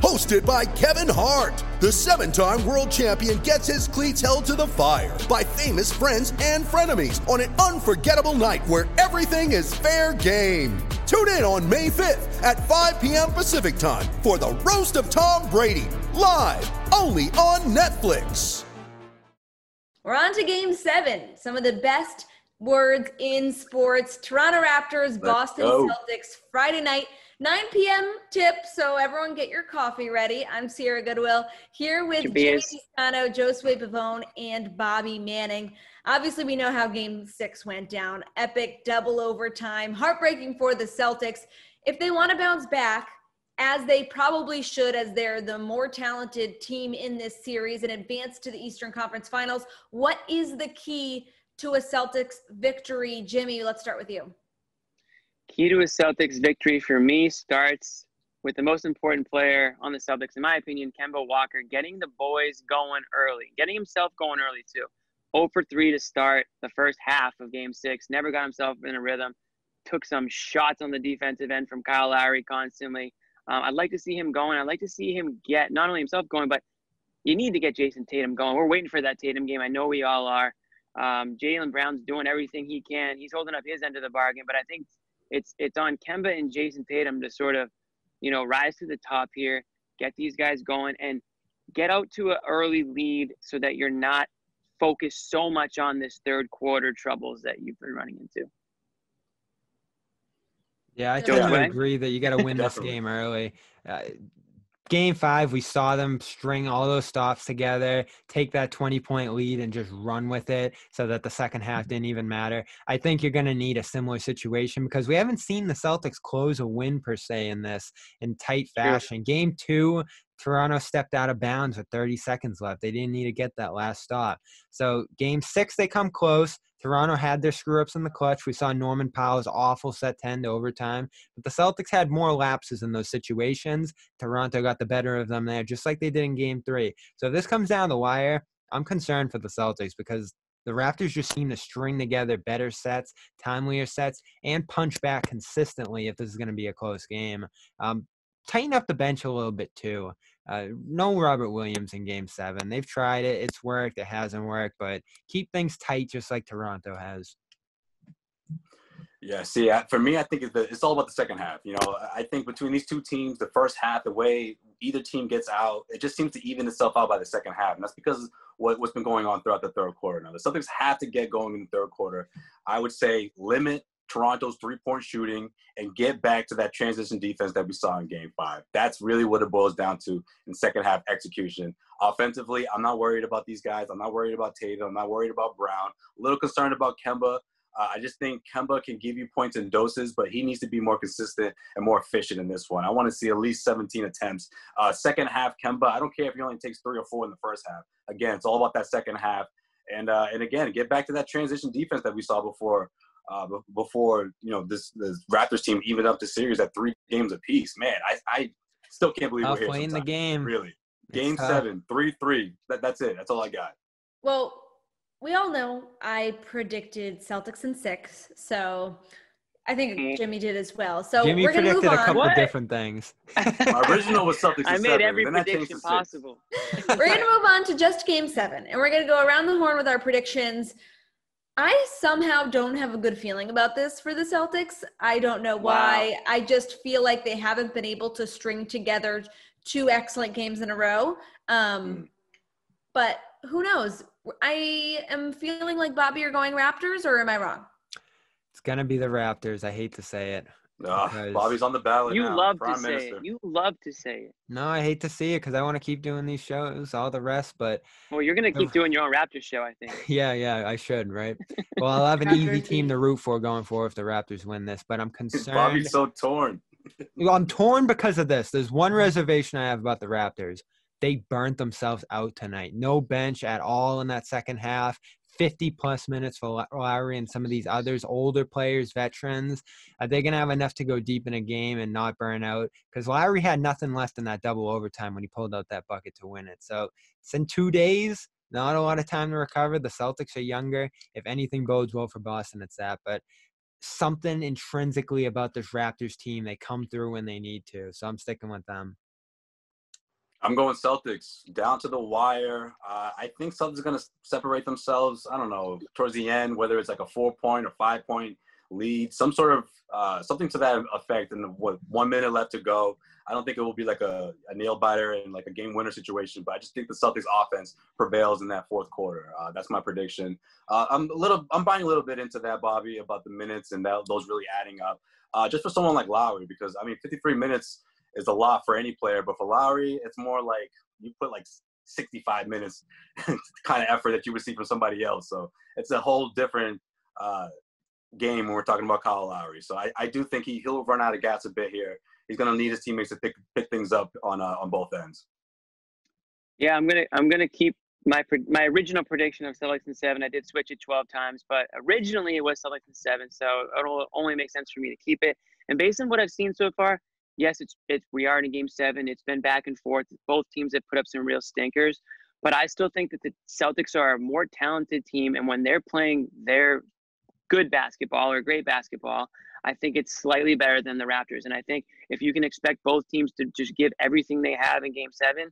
Hosted by Kevin Hart, the seven time world champion gets his cleats held to the fire by famous friends and frenemies on an unforgettable night where everything is fair game. Tune in on May 5th at 5 p.m. Pacific time for the Roast of Tom Brady, live only on Netflix. We're on to game seven. Some of the best words in sports. Toronto Raptors, Boston go. Celtics, Friday night, 9 p.m. tip. So everyone get your coffee ready. I'm Sierra Goodwill here with Jimmy. Pisano, Josue Pavone, and Bobby Manning. Obviously, we know how game six went down. Epic double overtime, heartbreaking for the Celtics. If they want to bounce back, as they probably should, as they're the more talented team in this series and advance to the Eastern Conference Finals. What is the key to a Celtics victory? Jimmy, let's start with you. Key to a Celtics victory for me starts with the most important player on the Celtics, in my opinion, Kemba Walker, getting the boys going early, getting himself going early too. 0 for 3 to start the first half of game six, never got himself in a rhythm, took some shots on the defensive end from Kyle Lowry constantly. Um, I'd like to see him going. I'd like to see him get not only himself going, but you need to get Jayson Tatum going. We're waiting for that Tatum game. I know we all are. Um, Jaylen Brown's doing everything he can. He's holding up his end of the bargain, but I think it's it's on Kemba and Jayson Tatum to sort of, you know, rise to the top here, get these guys going, and get out to an early lead so that you're not focused so much on this third quarter troubles that you've been running into. Yeah, I totally tend agree that you got to win this game early. Uh, game five, we saw them string all those stops together, take that 20 point lead, and just run with it so that the second half mm-hmm. didn't even matter. I think you're going to need a similar situation because we haven't seen the Celtics close a win per se in this in tight fashion. Game two, Toronto stepped out of bounds with 30 seconds left. They didn't need to get that last stop. So game six, they come close. Toronto had their screw ups in the clutch. We saw Norman Powell's awful set 10 to overtime. But the Celtics had more lapses in those situations. Toronto got the better of them there, just like they did in game three. So if this comes down the wire, I'm concerned for the Celtics because the Raptors just seem to string together better sets, timelier sets, and punch back consistently if this is going to be a close game. Um, tighten up the bench a little bit too. Uh, no Robert Williams in game seven. They've tried it. It's worked. It hasn't worked, but keep things tight just like Toronto has. Yeah, see, for me, I think it's, all about the second half. You know, I think between these two teams, the first half, the way either team gets out, it just seems to even itself out by the second half, and that's because what, what's been going on throughout the third quarter. Now, the Celtics have to get going in the third quarter. I would say limit Toronto's three-point shooting and get back to that transition defense that we saw in Game Five. That's really what it boils down to in second half execution. Offensively, I'm not worried about these guys. I'm not worried about Tatum. I'm not worried about Brown. A little concerned about Kemba. Uh, I just think Kemba can give you points in doses, but he needs to be more consistent and more efficient in this one. I want to see at least 17 attempts. Uh, second half, Kemba, I don't care if he only takes three or four in the first half. Again, it's all about that second half. And uh, and again, get back to that transition defense that we saw before. Uh, before you know this this Raptors team evened up the series at three games apiece. Man, I, I still can't believe Tough we're here. way in the game. Really, It's game tough. seven, three three. That, that's it. That's all I got. Well, we all know I predicted Celtics in six, so I think Jimmy did as well. So Jimmy we're gonna move predicted a on. couple What? different things. My original was Celtics. I in made seven, every then I changed prediction possible. we're going to move on to just game seven and we're going to go around the horn with our predictions i somehow don't have a good feeling about this for the celtics. I don't know why. I just feel like they haven't been able to string together two excellent games in a row. Um, but who knows? I am feeling like bobby you're going raptors or am i wrong? It's gonna be the Raptors. I hate to say it. Uh, Because- Bobby's on the ballot You now. love Prime to say Minister. it. You love to say it. No, I hate to see it because I want to keep doing these shows, all the rest. But Well, you're gonna keep doing your own Raptors show, I think. yeah, yeah, I should, right? Well, I'll have an easy team beat- to root for going forward if the Raptors win this. But I'm concerned. Bobby's so torn. Well, I'm torn because of this. There's one reservation I have about the Raptors. They burnt themselves out tonight. No bench at all in that second half. 50 plus minutes for Lowry and some of these others, older players, veterans. Are they going to have enough to go deep in a game and not burn out? Because Lowry had nothing left in that double overtime when he pulled out that bucket to win it. So it's in two days. Not a lot of time to recover. The Celtics are younger. If anything bodes well for Boston, it's that. But something intrinsically about this Raptors team, they come through when they need to. So I'm sticking with them. I'm going Celtics down to the wire. Uh, I think Celtics going to separate themselves. I don't know towards the end, whether it's like a four point or five point lead, some sort of uh, something to that effect. And what one minute left to go. I don't think it will be like a, a nail biter and like a game winner situation, but I just think the Celtics offense prevails in that fourth quarter. Uh, that's my prediction. Uh, I'm a little, I'm buying a little bit into that, Bobby, about the minutes and that, those really adding up. Uh, just for someone like Lowry, because I mean, 53 minutes is a lot for any player, but for Lowry, it's more like you put like 65 minutes kind of effort that you would see from somebody else. So it's a whole different uh, game when we're talking about Kyle Lowry. So I, I do think he, he'll run out of gas a bit here. He's going to need his teammates to pick pick things up on uh, on both ends. Yeah, I'm gonna I'm gonna keep my my original prediction of Celtics in seven. I did switch it 12 times, but originally it was Celtics in seven, so it'll only make sense for me to keep it. And based on what I've seen so far, yes, it's it's we are in a game seven. It's been back and forth. Both teams have put up some real stinkers, but I still think that the Celtics are a more talented team, and when they're playing their good basketball or great basketball, I think it's slightly better than the Raptors. And I think if you can expect both teams to just give everything they have in game seven,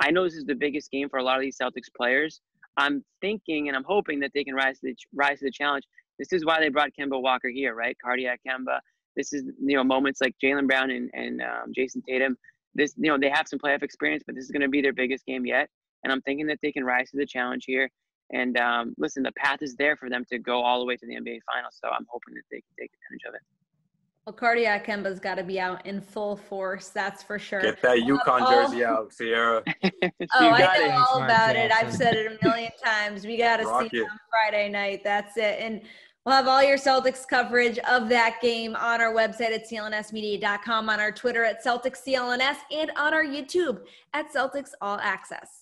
I know this is the biggest game for a lot of these Celtics players. I'm thinking and I'm hoping that they can rise to the rise to the challenge. This is why they brought Kemba Walker here, right? Cardiac Kemba. This is you know moments like Jaylen Brown and and um, Jayson Tatum. This you know they have some playoff experience, but this is going to be their biggest game yet. And I'm thinking that they can rise to the challenge here. And um, listen, the path is there for them to go all the way to the NBA Finals. So I'm hoping that they can take advantage of it. Well, cardiac Kemba's got to be out in full force. That's for sure. Get that UConn Oh. jersey out, Sierra. Oh, you I know it. all Smart about it. I've said it a million times. We got to see it. it on Friday night. That's it. And we'll have all your Celtics coverage of that game on our website at clnsmedia.com, on our Twitter at Celtics CLNS, and on our YouTube at Celtics All Access.